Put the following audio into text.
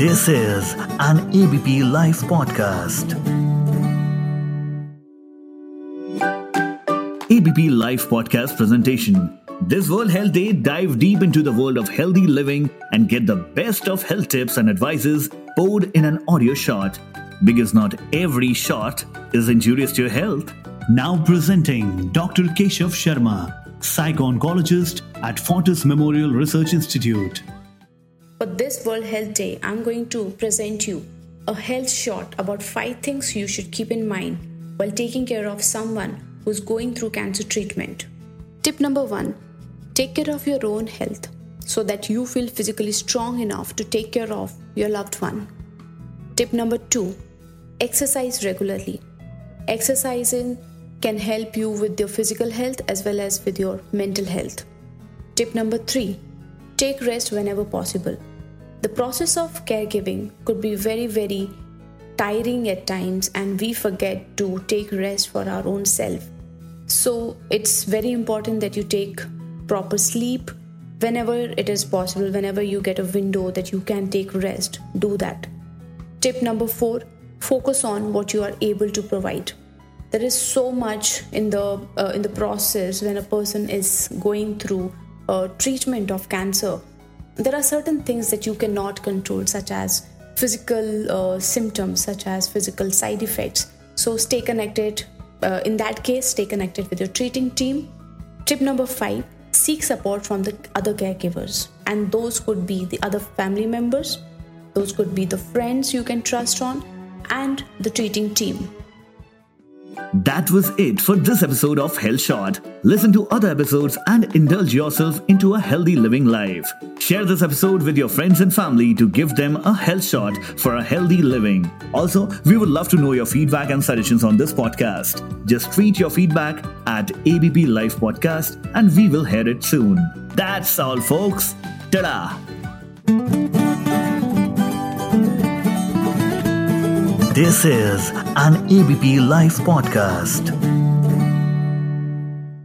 This is an ABP Live podcast. ABP Live podcast presentation. This World Health Day dive deep into the world of healthy living and get the best of health tips and advices poured in an audio shot because not every shot is injurious to your health. Now presenting Dr. Keshav Sharma, psycho-oncologist at Fortis Memorial Research Institute. For this World Health Day, I'm going to present you a health shot about five things you should keep in mind while taking care of someone who's going through cancer treatment. Tip number one take care of your own health so that you feel physically strong enough to take care of your loved one. Tip number two exercise regularly. Exercising can help you with your physical health as well as with your mental health. Tip number three take rest whenever possible. The process of caregiving could be very, very tiring at times, and we forget to take rest for our own self. So, it's very important that you take proper sleep whenever it is possible, whenever you get a window that you can take rest, do that. Tip number four focus on what you are able to provide. There is so much in the uh, in the process when a person is going through a treatment of cancer there are certain things that you cannot control, such as physical uh, symptoms, such as physical side effects. So stay connected. Uh, in that case, stay connected with your treating team. Tip number five seek support from the other caregivers, and those could be the other family members, those could be the friends you can trust on, and the treating team. That was it for this episode of Health Shot. Listen to other episodes and indulge yourself into a healthy living life. Share this episode with your friends and family to give them a health shot for a healthy living. Also, we would love to know your feedback and suggestions on this podcast. Just tweet your feedback at ABP Live Podcast and we will hear it soon. That's all, folks. Ta-da! This is an ABP Live podcast.